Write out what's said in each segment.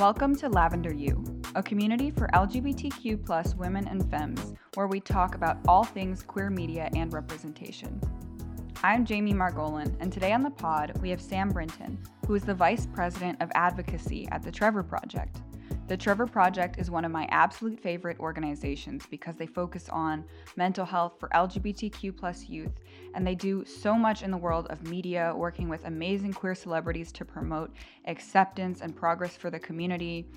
Welcome to Lavender U, a community for LGBTQ plus women and femmes, where we talk about all things queer media and representation. I'm Jamie Margolin, and today on the pod, we have Sam Brinton, who is the Vice President of Advocacy at the Trevor Project. The Trevor Project is one of my absolute favorite organizations because they focus on mental health for LGBTQ plus youth, and they do so much in the world of media, working with amazing queer celebrities to promote acceptance and progress for the community.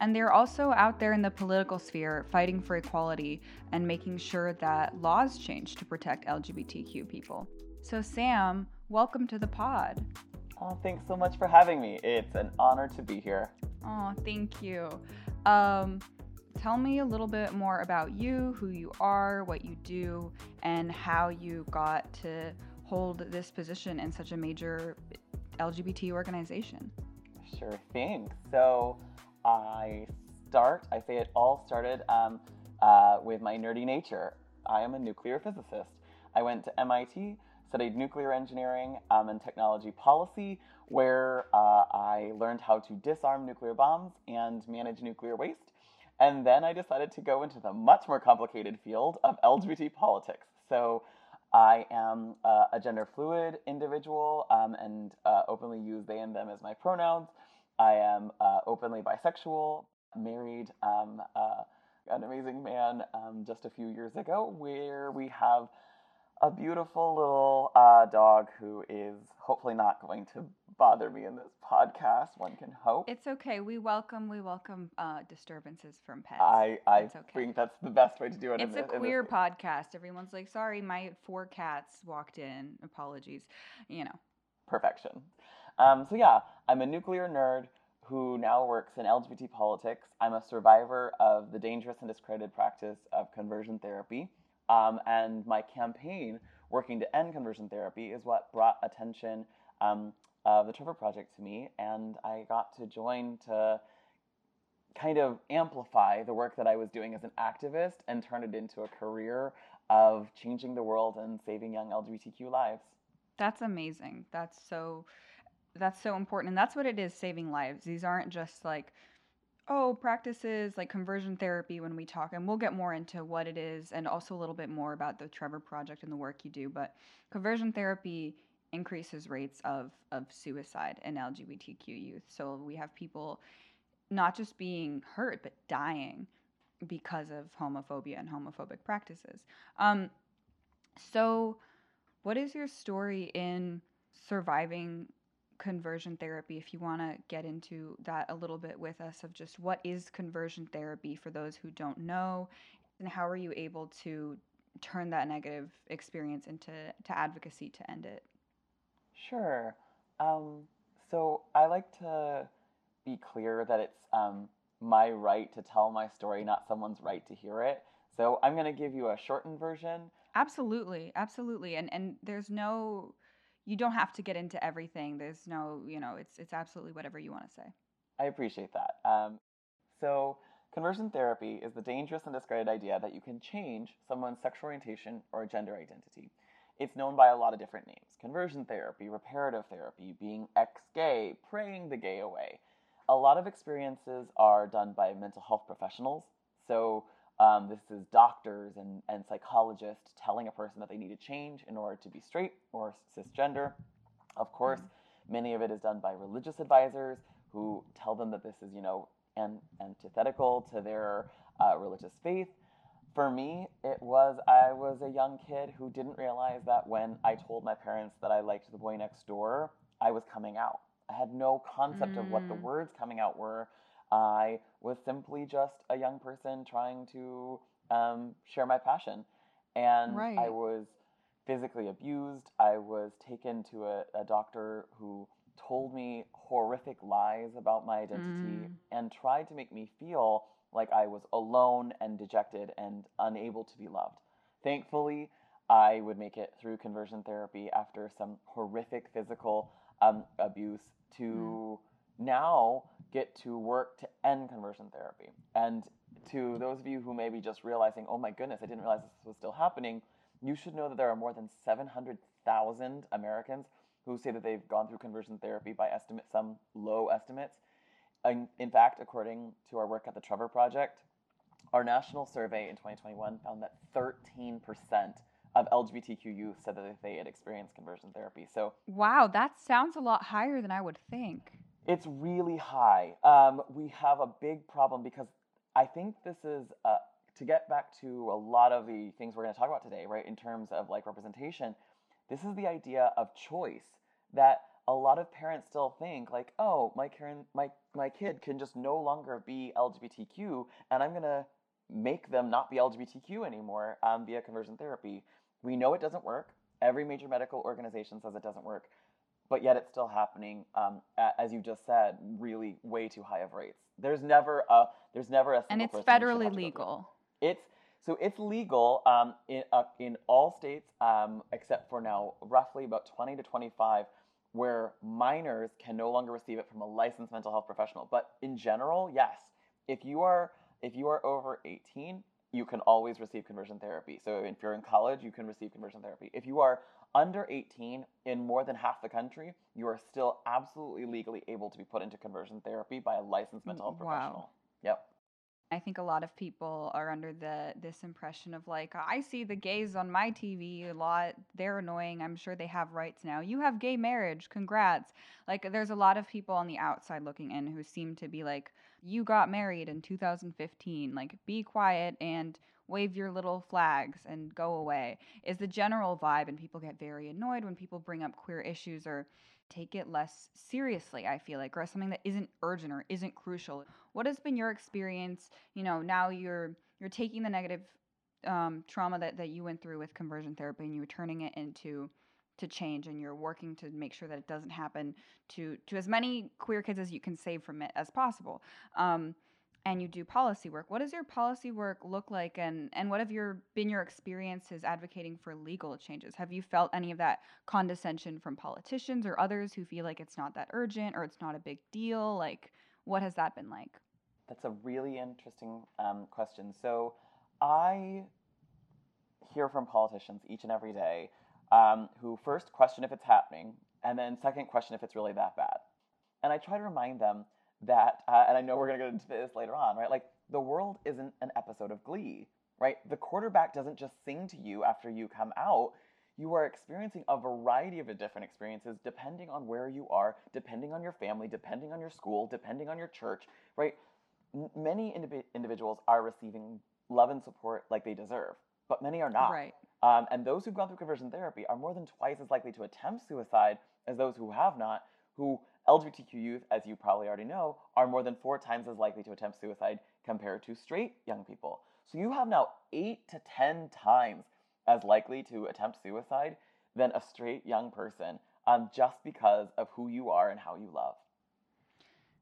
And they're also out there in the political sphere fighting for equality and making sure that laws change to protect LGBTQ people. So, Sam, welcome to the pod. Oh, thanks so much for having me. It's an honor to be here. Oh, thank you. Um, tell me a little bit more about you, who you are, what you do, and how you got to hold this position in such a major LGBT organization. Sure thing. So, I start, I say it all started um, uh, with my nerdy nature. I am a nuclear physicist. I went to MIT studied nuclear engineering um, and technology policy, where uh, I learned how to disarm nuclear bombs and manage nuclear waste. And then I decided to go into the much more complicated field of LGBT politics. So I am uh, a gender fluid individual um, and uh, openly use they and them as my pronouns. I am uh, openly bisexual, married um, uh, an amazing man um, just a few years ago, where we have a beautiful little uh, dog who is hopefully not going to bother me in this podcast. One can hope. It's okay. We welcome we welcome uh, disturbances from pets. I I okay. think that's the best way to do it. It's a this, queer podcast. Everyone's like, sorry, my four cats walked in. Apologies. You know. Perfection. Um, so yeah, I'm a nuclear nerd who now works in LGBT politics. I'm a survivor of the dangerous and discredited practice of conversion therapy. Um, and my campaign working to end conversion therapy is what brought attention um, of the Trevor Project to me, and I got to join to kind of amplify the work that I was doing as an activist and turn it into a career of changing the world and saving young LGBTQ lives. That's amazing. That's so that's so important and that's what it is saving lives. These aren't just like oh, practices like conversion therapy when we talk, and we'll get more into what it is and also a little bit more about the Trevor Project and the work you do. But conversion therapy increases rates of, of suicide in LGBTQ youth. So we have people not just being hurt, but dying because of homophobia and homophobic practices. Um, so, what is your story in surviving conversion therapy if you want to get into that a little bit with us of just what is conversion therapy for those who don't know and how are you able to turn that negative experience into to advocacy to end it? Sure. Um, so i like to be clear that it's um, my right to tell my story not someone's right to hear it. So i'm going to give you a shortened version. Absolutely absolutely. And and there's no you don't have to get into everything. There's no, you know, it's it's absolutely whatever you want to say. I appreciate that. Um, so conversion therapy is the dangerous and discredited idea that you can change someone's sexual orientation or gender identity. It's known by a lot of different names conversion therapy, reparative therapy, being ex gay, praying the gay away. A lot of experiences are done by mental health professionals. So, um, this is doctors and, and psychologists telling a person that they need to change in order to be straight or cisgender. Of course, mm-hmm. many of it is done by religious advisors who tell them that this is, you know, an, antithetical to their uh, religious faith. For me, it was I was a young kid who didn't realize that when I told my parents that I liked the boy next door, I was coming out. I had no concept mm. of what the mm. words coming out were I was simply just a young person trying to um, share my passion. And right. I was physically abused. I was taken to a, a doctor who told me horrific lies about my identity Mm. and tried to make me feel like I was alone and dejected and unable to be loved. Thankfully, I would make it through conversion therapy after some horrific physical um, abuse to now get to work to end conversion therapy. And to those of you who may be just realizing, oh my goodness, I didn't realize this was still happening, you should know that there are more than 700,000 Americans who say that they've gone through conversion therapy by estimate, some low estimates. In, in fact, according to our work at the Trevor Project, our national survey in 2021 found that 13% of LGBTQ youth said that they had experienced conversion therapy. So Wow, that sounds a lot higher than I would think. It's really high. Um, we have a big problem because I think this is uh, to get back to a lot of the things we're going to talk about today, right? In terms of like representation, this is the idea of choice that a lot of parents still think like, oh, my Karen, my my kid can just no longer be LGBTQ, and I'm gonna make them not be LGBTQ anymore um, via conversion therapy. We know it doesn't work. Every major medical organization says it doesn't work but yet it's still happening. Um, as you just said, really way too high of rates. There's never a there's never a And it's federally have to go through it. legal. It's so it's legal um, in uh, in all states um, except for now roughly about 20 to 25 where minors can no longer receive it from a licensed mental health professional. But in general, yes, if you are if you are over 18, you can always receive conversion therapy. So if you're in college, you can receive conversion therapy. If you are under 18 in more than half the country, you are still absolutely legally able to be put into conversion therapy by a licensed mm, mental health Wow. professional. Yep. I think a lot of people are under the this impression of like I see the gays on my TV a lot. They're annoying. I'm sure they have rights now. You have gay marriage. Congrats. Like there's a lot of people on the outside looking in who seem to be like you got married in 2015. Like be quiet and wave your little flags and go away. Is the general vibe and people get very annoyed when people bring up queer issues or take it less seriously, I feel like, or something that isn't urgent or isn't crucial. What has been your experience? You know, now you're you're taking the negative um, trauma that, that you went through with conversion therapy and you're turning it into to change and you're working to make sure that it doesn't happen to to as many queer kids as you can save from it as possible. Um, and you do policy work. What does your policy work look like and and what have your been your experiences advocating for legal changes? Have you felt any of that condescension from politicians or others who feel like it's not that urgent or it's not a big deal? Like what has that been like? That's a really interesting um, question. So, I hear from politicians each and every day um, who first question if it's happening, and then second question if it's really that bad. And I try to remind them that, uh, and I know we're going to get into this later on, right? Like, the world isn't an episode of Glee, right? The quarterback doesn't just sing to you after you come out. You are experiencing a variety of different experiences depending on where you are, depending on your family, depending on your school, depending on your church, right? M- many indivi- individuals are receiving love and support like they deserve, but many are not. Right. Um, and those who've gone through conversion therapy are more than twice as likely to attempt suicide as those who have not, who LGBTQ youth, as you probably already know, are more than four times as likely to attempt suicide compared to straight young people. So you have now eight to 10 times as likely to attempt suicide than a straight young person um, just because of who you are and how you love.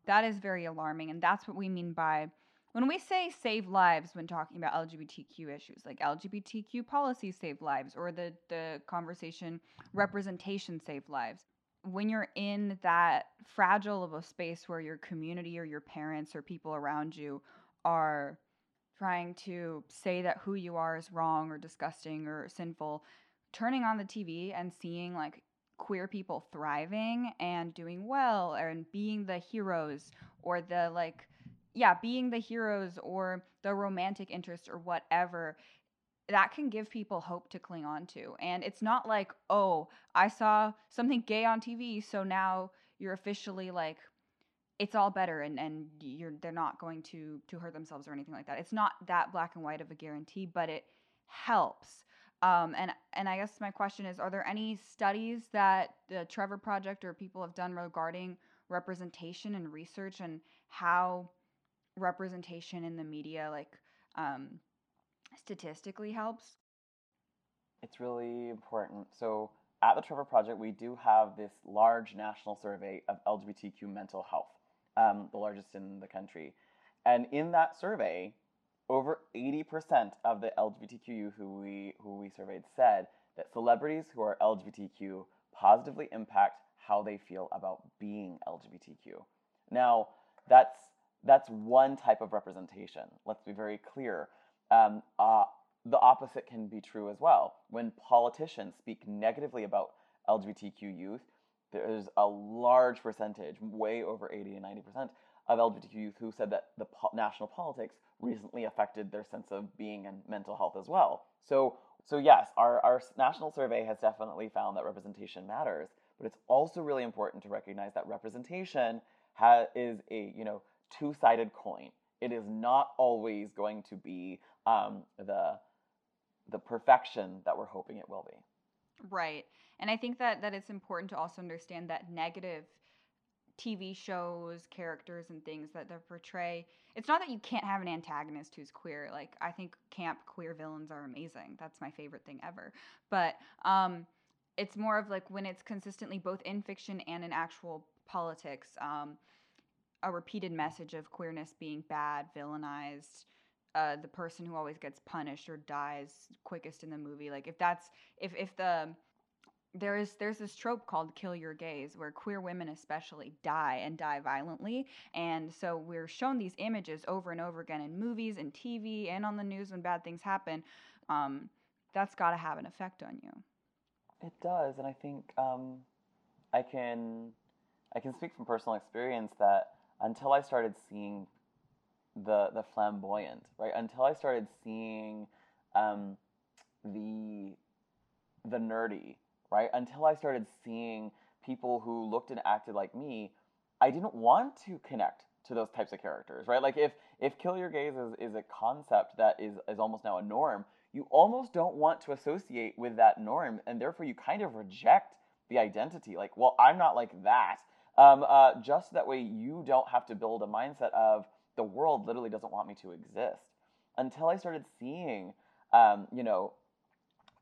That is very alarming. And that's what we mean by when we say save lives when talking about LGBTQ issues, like LGBTQ policies save lives or the, the conversation representation save lives. When you're in that fragile of a space where your community or your parents or people around you are trying to say that who you are is wrong or disgusting or sinful, turning on the TV and seeing like queer people thriving and doing well and being the heroes or the like yeah being the heroes or the romantic interest or whatever that can give people hope to cling on to. And it's not like oh i saw something gay on tv so now you're officially like it's all better and and you're they're not going to to hurt themselves or anything like that. It's not that black and white of a guarantee but it helps. Um, and and I guess my question is: Are there any studies that the Trevor Project or people have done regarding representation and research and how representation in the media, like um, statistically, helps? It's really important. So at the Trevor Project, we do have this large national survey of LGBTQ mental health, um, the largest in the country. And in that survey, over 80% of the LGBTQ youth who we, who we surveyed said that celebrities who are LGBTQ positively impact how they feel about being LGBTQ. Now, that's, that's one type of representation. Let's be very clear. Um, uh, the opposite can be true as well. When politicians speak negatively about LGBTQ youth, there's a large percentage, way over 80 and 90%, of LGBTQ youth who said that the po- national politics recently affected their sense of being and mental health as well. So, so yes, our, our national survey has definitely found that representation matters, but it's also really important to recognize that representation ha- is a you know two-sided coin. It is not always going to be um, the the perfection that we're hoping it will be. Right. And I think that that it's important to also understand that negative TV shows, characters and things that they portray, it's not that you can't have an antagonist who's queer. Like I think camp queer villains are amazing. That's my favorite thing ever. But um it's more of like when it's consistently both in fiction and in actual politics, um, a repeated message of queerness being bad, villainized, uh, the person who always gets punished or dies quickest in the movie. Like if that's if if the there is there's this trope called kill your gays where queer women especially die and die violently and so we're shown these images over and over again in movies and tv and on the news when bad things happen um, that's got to have an effect on you it does and i think um, i can i can speak from personal experience that until i started seeing the the flamboyant, right? Until I started seeing um, the the nerdy, right? Until I started seeing people who looked and acted like me, I didn't want to connect to those types of characters, right? Like if if kill your gays is, is a concept that is is almost now a norm, you almost don't want to associate with that norm, and therefore you kind of reject the identity. Like, well, I'm not like that. Um, uh, just that way you don't have to build a mindset of the world literally doesn't want me to exist. Until I started seeing, um, you know,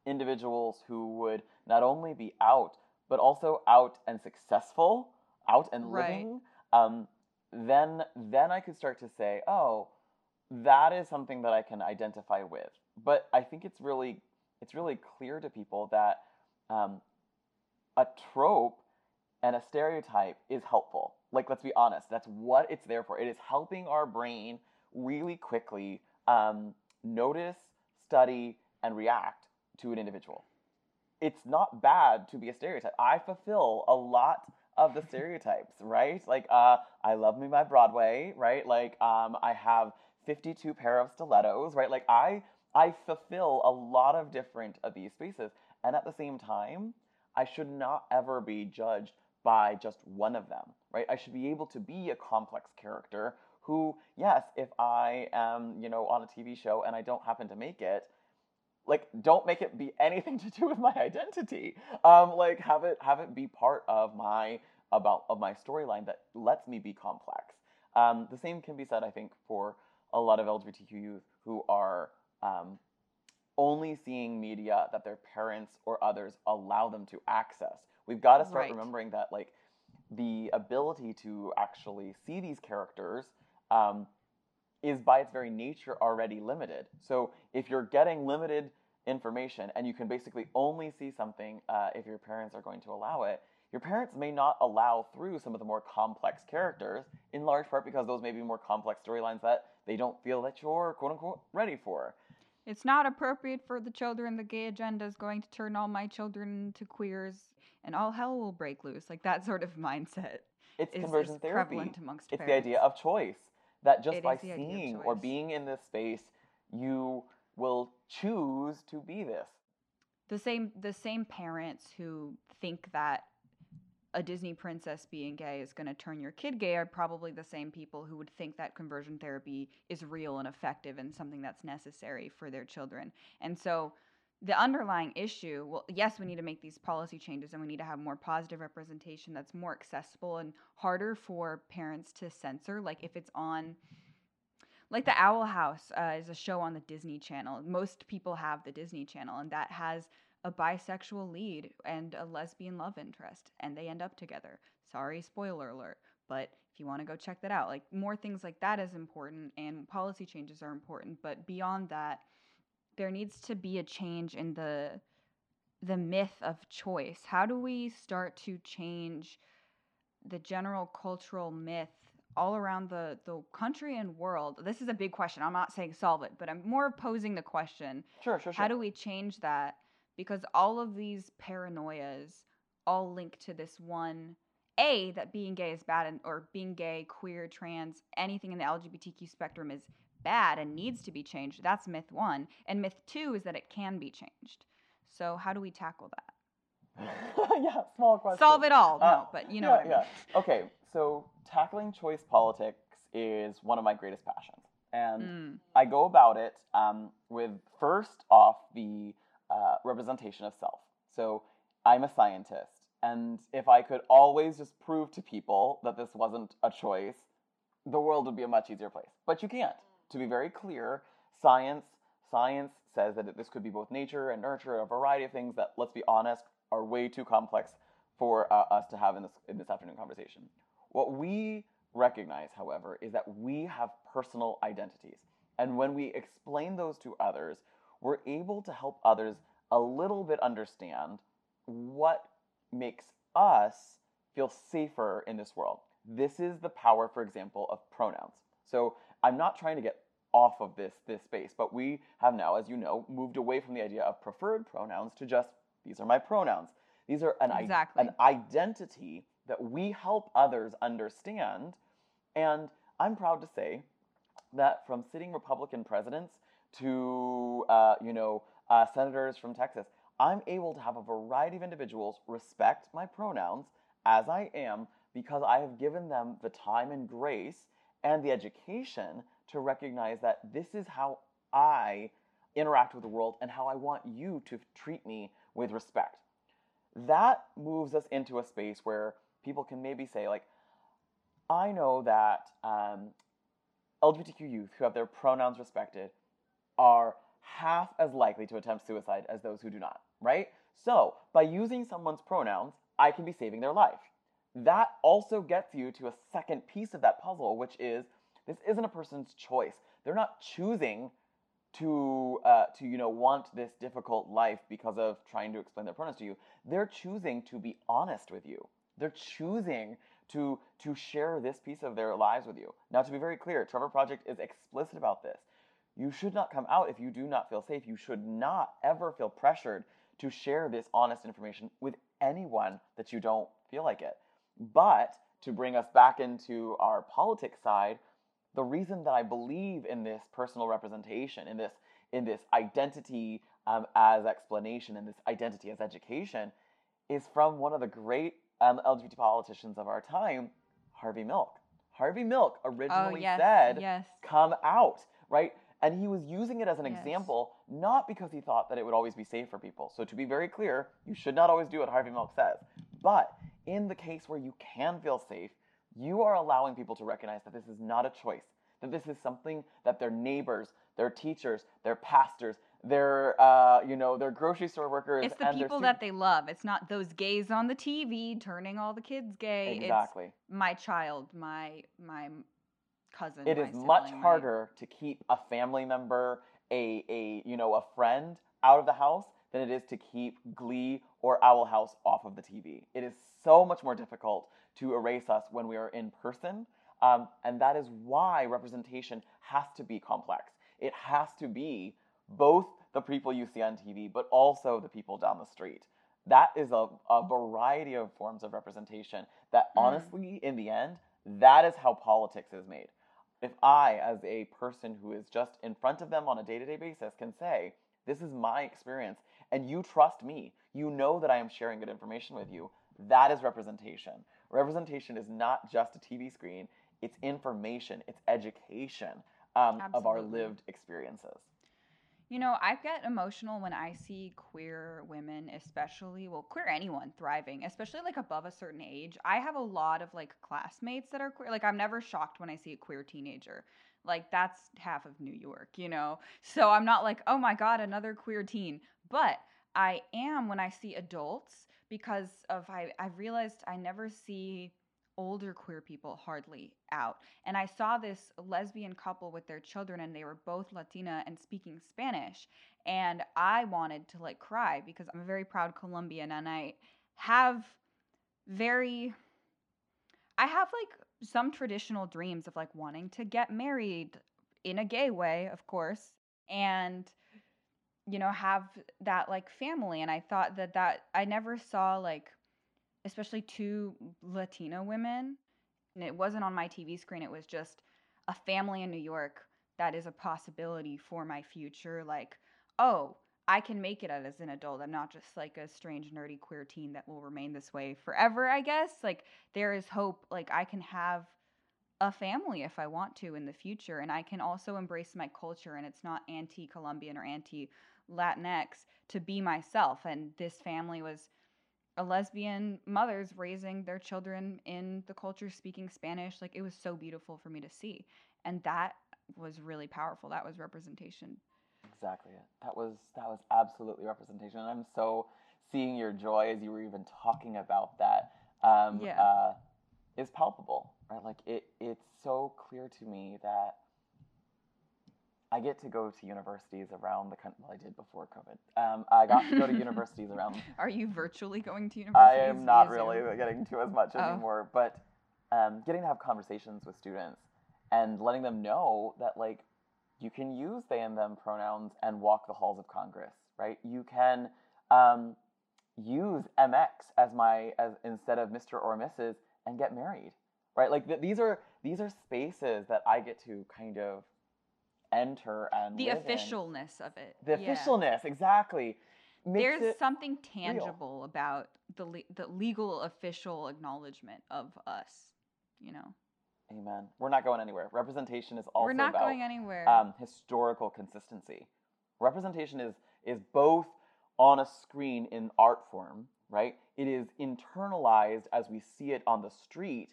individuals who would not only be out, but also out and successful, out and living, right. um, then then I could start to say, oh, that is something that I can identify with. But I think it's really it's really clear to people that um, a trope and a stereotype is helpful. Like, let's be honest, that's what it's there for. It is helping our brain really quickly um, notice, study, and react to an individual. It's not bad to be a stereotype. I fulfill a lot of the stereotypes, right? Like, uh, I love me my Broadway, right? Like, um, I have 52 pair of stilettos, right? Like, I I fulfill a lot of different of these spaces, and at the same time, I should not ever be judged by just one of them, right? I should be able to be a complex character who, yes, if I am, you know, on a TV show and I don't happen to make it, like don't make it be anything to do with my identity. Um, like have it have it be part of my about of my storyline that lets me be complex. Um, the same can be said, I think, for a lot of LGBTQ youth who are um, only seeing media that their parents or others allow them to access. We've got to start right. remembering that like the ability to actually see these characters um, is by its very nature already limited. So if you're getting limited information and you can basically only see something uh, if your parents are going to allow it, your parents may not allow through some of the more complex characters, in large part because those may be more complex storylines that they don't feel that you're quote unquote ready for. It's not appropriate for the children. The gay agenda is going to turn all my children into queers and all hell will break loose. Like that sort of mindset. It's is, conversion is therapy. Prevalent amongst it's parents. the idea of choice. That just it by seeing or being in this space, you will choose to be this. The same the same parents who think that a Disney princess being gay is going to turn your kid gay are probably the same people who would think that conversion therapy is real and effective and something that's necessary for their children. And so the underlying issue well yes we need to make these policy changes and we need to have more positive representation that's more accessible and harder for parents to censor like if it's on like the owl house uh, is a show on the disney channel most people have the disney channel and that has a bisexual lead and a lesbian love interest and they end up together. Sorry, spoiler alert, but if you want to go check that out, like more things like that is important and policy changes are important, but beyond that, there needs to be a change in the the myth of choice. How do we start to change the general cultural myth all around the, the country and world? This is a big question. I'm not saying solve it, but I'm more posing the question. Sure, sure, sure. How do we change that? Because all of these paranoias all link to this one A, that being gay is bad, and, or being gay, queer, trans, anything in the LGBTQ spectrum is bad and needs to be changed. That's myth one. And myth two is that it can be changed. So, how do we tackle that? yeah, small question. Solve it all. No, Uh, but you know yeah, what I mean. yeah. Okay, so tackling choice politics is one of my greatest passions. And Mm. I go about it um, with first off the uh, representation of self. So I'm a scientist, and if I could always just prove to people that this wasn't a choice, the world would be a much easier place. But you can't. To be very clear, science science says that this could be both nature and nurture, a variety of things that, let's be honest, are way too complex for uh, us to have in this in this afternoon conversation. What we recognize, however, is that we have personal identities. And when we explain those to others, we're able to help others a little bit understand what makes us feel safer in this world. This is the power, for example, of pronouns. So I'm not trying to get off of this this space, but we have now, as you know, moved away from the idea of preferred pronouns to just these are my pronouns. These are an, i- an identity that we help others understand. And I'm proud to say that from sitting Republican presidents to uh, you know uh, senators from Texas, I'm able to have a variety of individuals respect my pronouns as I am because I have given them the time and grace and the education to recognize that this is how I interact with the world and how I want you to treat me with respect. That moves us into a space where people can maybe say, like, I know that um, LGBTQ youth who have their pronouns respected are half as likely to attempt suicide as those who do not, right? So, by using someone's pronouns, I can be saving their life. That also gets you to a second piece of that puzzle, which is this isn't a person's choice. They're not choosing to uh, to you know want this difficult life because of trying to explain their pronouns to you. They're choosing to be honest with you. They're choosing to to share this piece of their lives with you. Now, to be very clear, Trevor Project is explicit about this. You should not come out if you do not feel safe. You should not ever feel pressured to share this honest information with anyone that you don't feel like it. But to bring us back into our politics side, the reason that I believe in this personal representation, in this in this identity um, as explanation, and this identity as education, is from one of the great um, LGBT politicians of our time, Harvey Milk. Harvey Milk originally oh, yes, said, yes. "Come out," right? And he was using it as an Yes. example, not because he thought that it would always be safe for people. So to be very clear, you should not always do what Harvey Milk says. But in the case where you can feel safe, you are allowing people to recognize that this is not a choice, that this is something that their neighbors, their teachers, their pastors, their uh, you know, their grocery store workers, It's the and people that they love. It's not those gays on the TV turning all the kids gay. exactly. It's my child, my my cousin. It my is much sibling, my- harder to keep a family member, a a you know a friend out of the house than it is to keep Glee or Owl House off of the TV. It is so much more difficult to erase us when we are in person, um, and that is why representation has to be complex. It has to be both the people you see on TV, but also the people down the street. That is a, a variety of forms of representation that Mm. honestly, in the end, that is how politics is made if I, as a person who is just in front of them on a day to day basis, can say, This is my experience, and you trust me, you know that I am sharing good information with you, that is representation. Representation is not just a TV screen, it's information, it's education um, of our lived experiences. You know, I get emotional when I see queer women, especially, well, queer anyone thriving, especially like above a certain age. I have a lot of like classmates that are queer. Like, I'm never shocked when I see a queer teenager. Like, that's half of New York, you know? So I'm not like, oh my God, another queer teen. But I am when I see adults because of I I realized I never see older queer people hardly out. And I saw this lesbian couple with their children and they were both Latina and speaking Spanish and I wanted to like cry because I'm a very proud Colombian and I have very I have like some traditional dreams of like wanting to get married in a gay way, of course, and you know, have that like family and I thought that that I never saw like especially two Latina women and it wasn't on my TV screen, it was just a family in New York that is a possibility for my future like oh, I can make it as an adult. I'm not just like a strange, nerdy, queer teen that will remain this way forever, I guess. Like, there is hope. Like, I can have a family if I want to in the future. And I can also embrace my culture, and it's not anti Colombian or anti Latinx to be myself. And this family was a lesbian mothers raising their children in the culture speaking Spanish. Like, it was so beautiful for me to see. And that was really powerful. That was representation exactly. That was that was absolutely representation, and I'm so seeing your joy as you were even talking about that. Um, yeah. Uh, is palpable, right? Like it, it's so clear to me that I get to go to universities around the country. Well, I did before COVID. Um, I got to go to universities around. Are you virtually going to universities? I am not really Zoom? getting to as much oh. anymore, but um, getting to have conversations with students and letting them know that like you can use they and them pronouns and walk the halls of Congress, right? You can um, use MX as my as instead of Mr. or Mrs. and get married, right? Like th- these are these are spaces that I get to kind of enter and the officialness in. of it. The yeah. officialness, exactly. There's something tangible real. about the le- the legal official acknowledgement of us, you know. Amen. We're not going anywhere. Representation is also We're not about, going anywhere. Um, historical consistency. Representation is is both on a screen in art form, right? It is internalized as we see it on the street,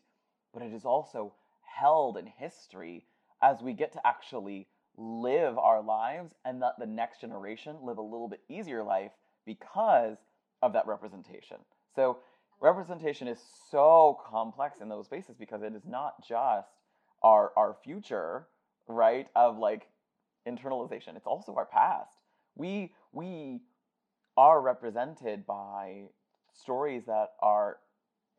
but it is also held in history as we get to actually live our lives and let the next generation live a little bit easier life because of that representation. So representation is so complex in those spaces because it is not just our our future, right? Of like internalization. It's also our past. We we are represented by stories that our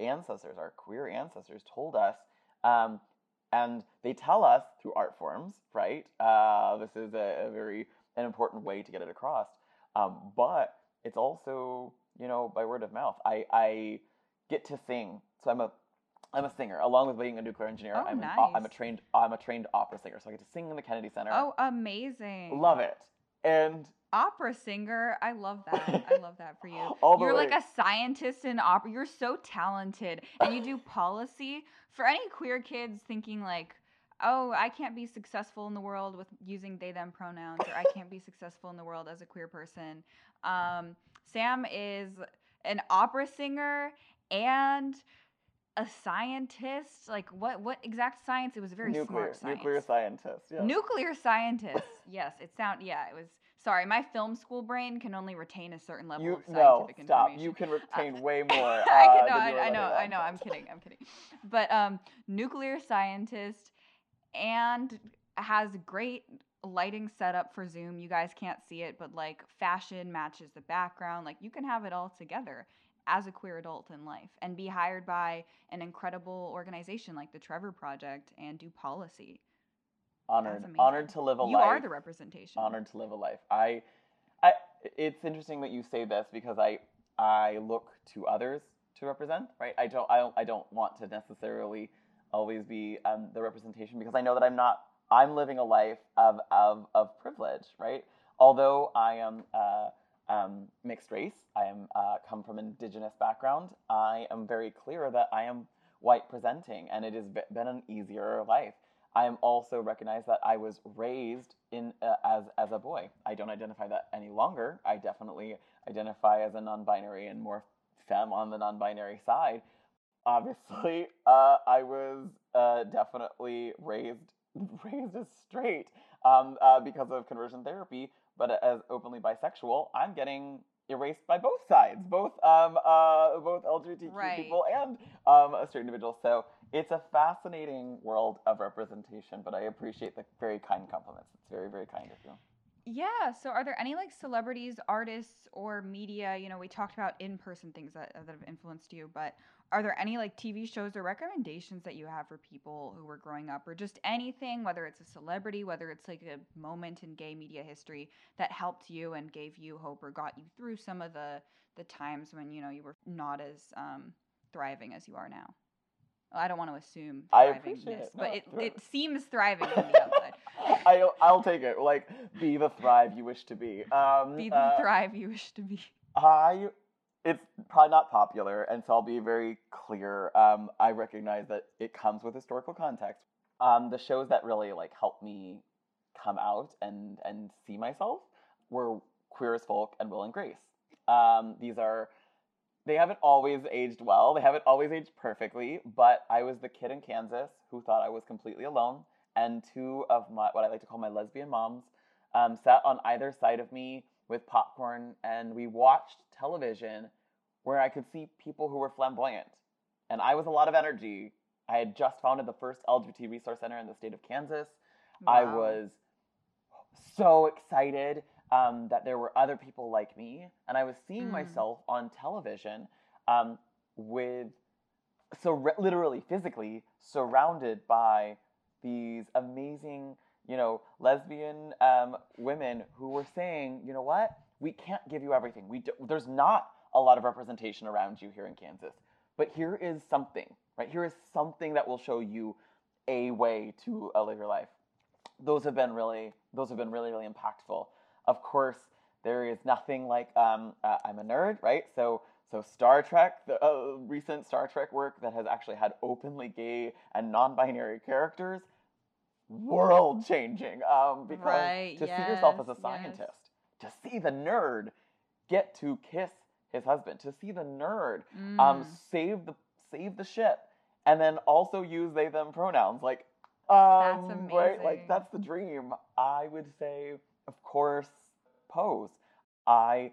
ancestors, our queer ancestors, told us, um, and they tell us through art forms, right? Uh, this is a, a, very an important way to get it across, um, but it's also you know by word of mouth. I I get to sing. So I'm a I'm a singer, along with being a nuclear engineer. Oh, I'm, nice. an, I'm a trained I'm a trained opera singer, so I get to sing in the Kennedy Center. Oh, amazing! Love it. And opera singer, I love that. I love that for you. You're like a scientist in opera. You're so talented, and you do policy for any queer kids thinking like, oh, I can't be successful in the world with using they them pronouns, or I can't be successful in the world as a queer person. Um, Sam is an opera singer and a scientist? Like what what exact science? It was a very nuclear, smart science. nuclear scientist yeah. nuclear scientist. Yes it sound yeah it was sorry my film school brain can only retain a certain level you, of scientific no, stop. information. you can retain uh, way more uh, I, can, no, I, I know i know i'm kidding i'm kidding. But um nuclear scientist and has great lighting setup for zoom. You guys can't see it but like fashion matches the background. Like you can have it all together as a queer adult in life and be hired by an incredible organization like the Trevor Project and do policy. Honored, honored to live a you life. You are the representation. Honored to live a life. I, I. It's interesting that you say this because I, I look to others to represent. Right. I don't. I don't. I don't want to necessarily always be um, the representation because I know that I'm not. I'm living a life of of of privilege. Right. Although I am. Uh, um, mixed race. I am uh, come from an indigenous background. I am very clear that I am white presenting, and it has been an easier life. I am also recognized that I was raised in uh, as as a boy. I don't identify that any longer. I definitely identify as a non-binary and more femme on the non-binary side. Obviously, uh, I was uh, definitely raised raised as straight um, uh, because of conversion therapy, but as openly bisexual, I'm getting erased by both sides, both um, uh, both LGBTQ Right. people and um, straight individuals. So it's a fascinating world of representation. But I appreciate the very kind compliments. It's very very kind of you. Yeah. So, are there any like celebrities, artists, or media? You know, we talked about in person things that, that have influenced you, but are there any like TV shows or recommendations that you have for people who were growing up, or just anything, whether it's a celebrity, whether it's like a moment in gay media history that helped you and gave you hope or got you through some of the the times when you know you were not as um, thriving as you are now? I don't want to assume I appreciate it. but it, it seems thriving from the outside. I, I'll take it. Like, be the thrive you wish to be. Um, Be the uh, thrive you wish to be. I, it's probably not popular, and so I'll be very clear. Um, I recognize that it comes with historical context. Um, the shows that really like helped me come out and and see myself were Queer as Folk and Will and Grace. Um, these are they haven't always aged well. They haven't always aged perfectly, but I was the kid in Kansas who thought I was completely alone, and two of my what I like to call my lesbian moms um, sat on either side of me with popcorn, and we watched television where I could see people who were flamboyant, and I was a lot of energy. I had just founded the first LGBT resource center in the state of Kansas. I was so excited um, that there were other people like me, and I was seeing Mm. myself on television um, with so re- literally, physically surrounded by these amazing, you know, lesbian um, women who were saying, you know what, we can't give you everything. We do- there's not a lot of representation around you here in Kansas, but here is something, right? Here is something that will show you a way to uh, live your life those have been really those have been really really impactful of course there is nothing like um, uh, i'm a nerd right so so star trek the uh, recent star trek work that has actually had openly gay and non-binary characters world changing um, because Right, to see yourself as yes, a yes. scientist to see the nerd get to kiss his husband to see the nerd um, Mm. save the save the ship and then also use they them pronouns like um, right like that's the dream i would say of course pose i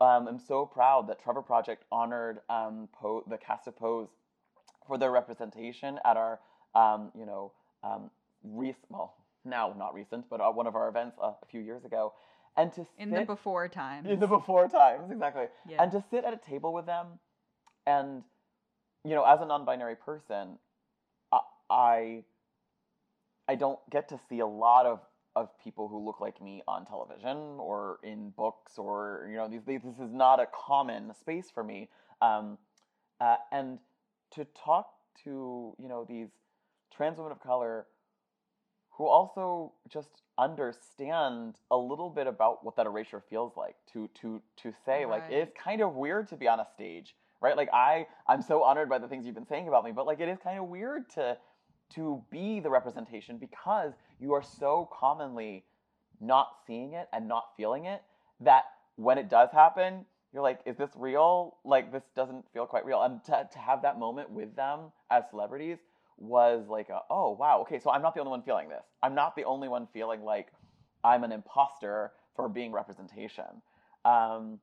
um, am so proud that trevor project honored um, po- the cast of pose for their representation at our um, you know um, rec- well now not recent but uh, one of our events uh, a few years ago and to in the before times. in the before times exactly Yeah. and to sit at a table with them and you know as a non-binary person I, I i don't get to see a lot of of people who look like me on television or in books or you know these, these this is not a common space for me. Um, uh, and to talk to you know these trans women of color who also just understand a little bit about what that erasure feels like to to to say like it's kind of weird to be on a stage right? Like i i'm so honored by the things you've been saying about me but like it is kind of weird to to be the representation because you are so commonly not seeing it and not feeling it that when it does happen you're like is this real? Like this doesn't feel quite real. And to, to have that moment with them as celebrities was like a, oh wow okay so i'm not the only one feeling this. I'm not the only one feeling like i'm an imposter for being representation. Um,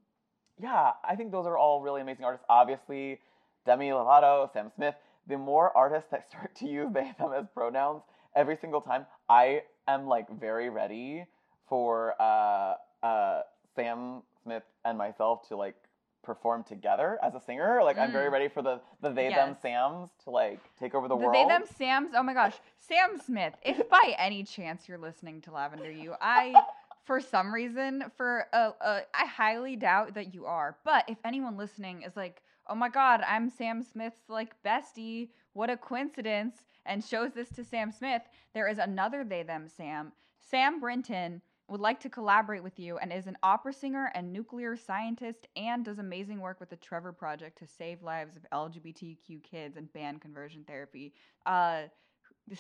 yeah i think those are all really amazing artists. Obviously demi lovato sam smith the more artists that start to use they them as pronouns every single time i am like very ready for uh, uh, sam smith and myself to like perform together as a singer like i'm very Mm. ready for the the they them sams to like take over the, The world they them Sam's. Oh my gosh, Sam Smith. If by any chance you're listening to Lavender You, I for some reason for uh, uh, I highly doubt that you are. But if anyone listening is like, oh my god, I'm Sam Smith's like bestie. What a coincidence! And shows this to Sam Smith. There is another they them Sam. Sam Brinton would like to collaborate with you and is an opera singer and nuclear scientist and does amazing work with the Trevor Project to save lives of LGBTQ kids and ban conversion therapy. Uh,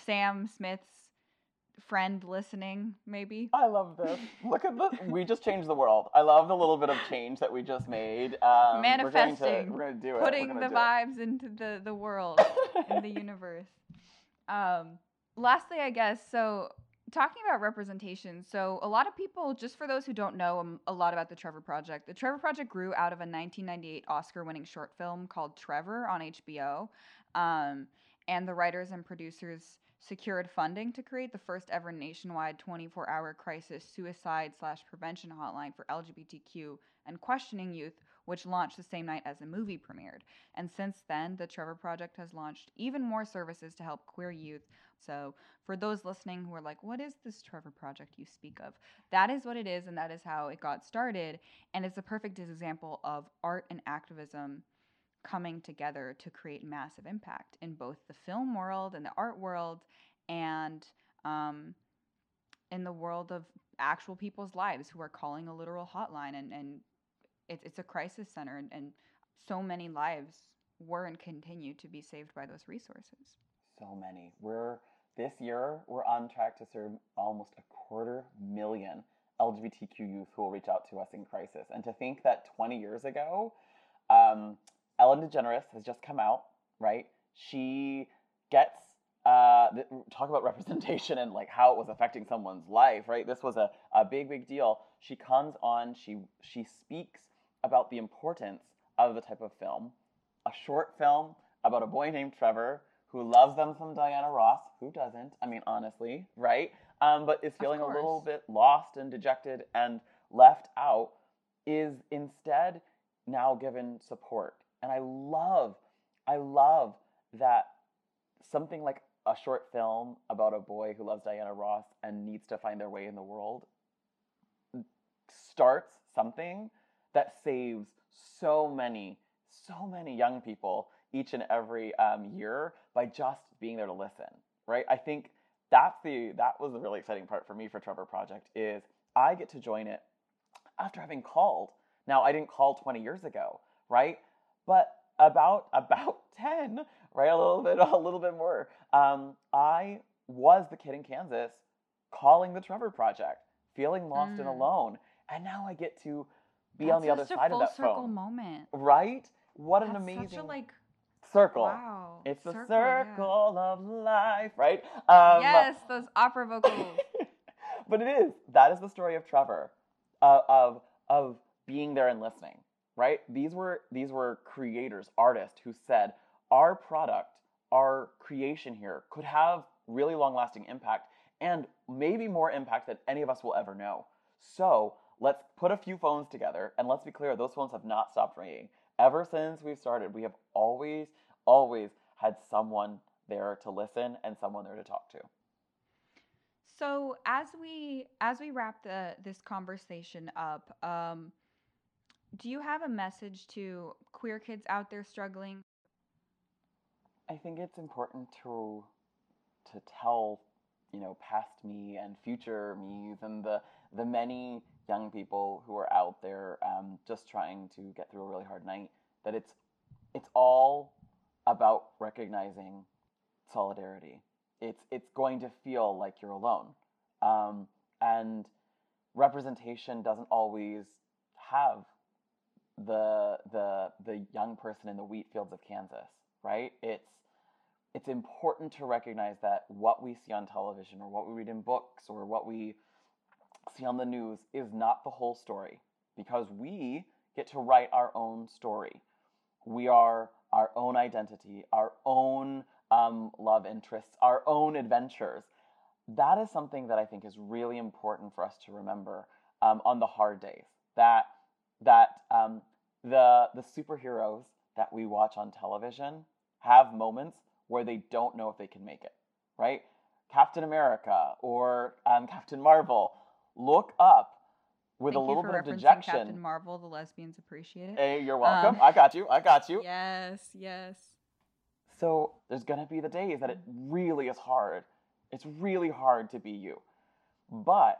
Sam Smith's friend listening, maybe. I love this. Look at this. We just changed the world. I love the little bit of change that we just made. Um, Manifesting, We're going to do it. Putting the vibes into the, the world, it. in the universe. Um, lastly, I guess, so talking about representation, so a lot of people, just for those who don't know um, a lot about the Trevor Project, the Trevor Project grew out of a 1998 Oscar winning short film called Trevor on HBO. Um, and the writers and producers secured funding to create the first ever nationwide 24 hour crisis suicide slash prevention hotline for LGBTQ and questioning youth which launched the same night as the movie premiered. And since then, the Trevor Project has launched even more services to help queer youth. So, for those listening who are like, what is this Trevor Project you speak of? That is what it is, and that is how it got started. And it's a perfect example of art and activism coming together to create massive impact in both the film world and the art world and um, in the world of actual people's lives who are calling a literal hotline and, and it's it's a crisis center, and, and so many lives were and continue to be saved by those resources. So many. We're this year we're on track to serve almost a quarter million LGBTQ youth who will reach out to us in crisis. And to think that 20 years ago, um, Ellen DeGeneres has just come out, right? She gets uh, th- talk about representation and like how it was affecting someone's life, right? This was a, a big, big deal. She comes on, she she speaks about the importance of the type of film. A short film about a boy named Trevor who loves them some Diana Ross. Who doesn't? I mean, honestly, right? Um, but is feeling a little bit lost and dejected and left out, is instead now given support. And I love, I love that something like a short film about a boy who loves Diana Ross and needs to find their way in the world starts something that saves so many, so many young people each and every um, year by just being there to listen, right? I think that's the that was the really exciting part for me for Trevor Project is I get to join it after having called. Now I didn't call 20 years ago, right? But about about 10, right? A little bit a little bit more. Um, I was the kid in Kansas calling the Trevor Project, feeling lost mm. and alone, and now I get to be That's on the other side of that circle phone. moment. Right? What That's an amazing such a, like circle. Wow. It's the circle, circle yeah. of life, right? Um, yes, those opera vocals. but it is. That is the story of Trevor, uh, of of being there and listening. Right? These were these were creators, artists who said our product, our creation here could have really long lasting impact and maybe more impact than any of us will ever know. So let's put a few phones together and let's be clear those phones have not stopped ringing ever since we've started we have always always had someone there to listen and someone there to talk to so as we as we wrap the this conversation up um, do you have a message to queer kids out there struggling i think it's important to to tell you know past me and future me's and the the many young people who are out there um, just trying to get through a really hard night that it's it's all about recognizing solidarity. It's it's going to feel like you're alone, um, and representation doesn't always have the the the young person in the wheat fields of Kansas, right? It's it's important to recognize that what we see on television or what we read in books or what we see on the news is not the whole story because we get to write our own story. We are our own identity, our own um, love interests, our own adventures. That is something that I think is really important for us to remember um, on the hard days. That that um, the the superheroes that we watch on television have moments where they don't know if they can make it. Right? Captain America or um, Captain Marvel look up with Thank a little bit of dejection. Captain Marvel, the lesbians appreciate it. Hey, you're welcome. Um, I got you. I got you. Yes, yes. So there's gonna be the days that it really is hard. It's really hard to be you. But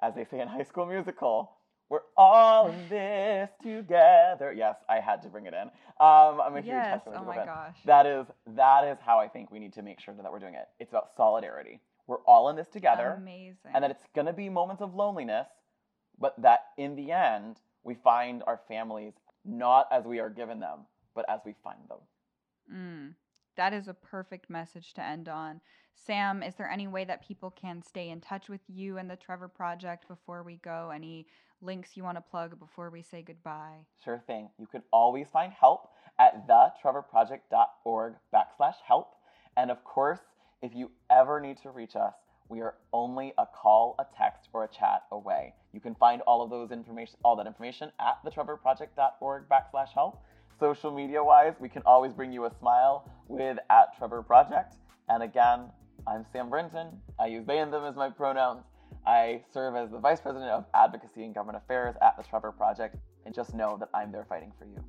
as they say in High School Musical, we're all in this together. Yes, I had to bring it in. Um, I'm a huge yes. Oh my gosh. That is that is how I think we need to make sure that we're doing it. It's about solidarity. We're all in this together, Amazing. and that it's gonna be moments of loneliness, but that in the end we find our families not as we are given them, but as we find them. Mm. that is a perfect message to end on. Sam, is there any way that people can stay in touch with you and the Trevor Project before we go? Any links you want to plug before we say goodbye? Sure thing. You can always find help at thetrevorproject.org backslash help. And of course, if you ever need to reach us, we are only a call, a text, or a chat away. You can find all of those information, all that information at thetrevorproject.org backslash help. Social media wise, we can always bring you a smile with at Trevor Project. And again, I'm Sam Brinton. I use they and them as my pronouns. I serve as the Vice President of Advocacy and Government Affairs at the Trevor Project. And just know that I'm there fighting for you.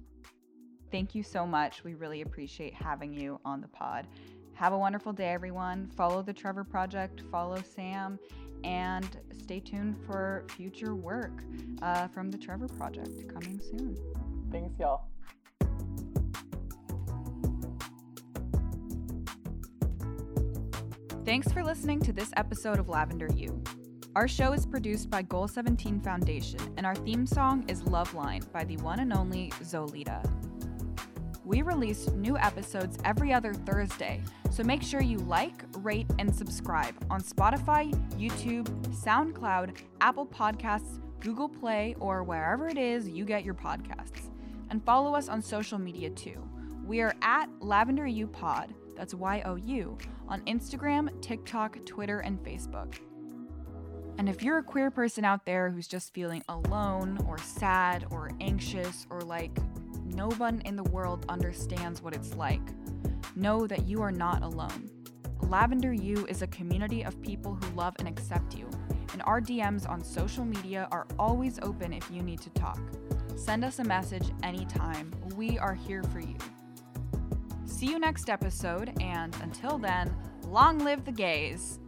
Thank you so much. We really appreciate having you on the pod. Have a wonderful day, everyone. Follow the Trevor Project, follow Sam, and stay tuned for future work uh, from the Trevor Project coming soon. Thanks, y'all. Thanks for listening to this episode of Lavender U. Our show is produced by Goal 17 Foundation, and our theme song is Love Line by the one and only Zolita. We release new episodes every other Thursday, so make sure you like, rate, and subscribe on Spotify, YouTube, SoundCloud, Apple Podcasts, Google Play, or wherever it is you get your podcasts. And follow us on social media too. We are at Lavender Pod, that's Y O U, on Instagram, TikTok, Twitter, and Facebook. And if you're a queer person out there who's just feeling alone or sad or anxious or like no one in the world understands what it's like, know that you are not alone. Lavender U is a community of people who love and accept you, and our DMs on social media are always open if you need to talk. Send us a message anytime. We are here for you. See you next episode, and until then, long live the gays!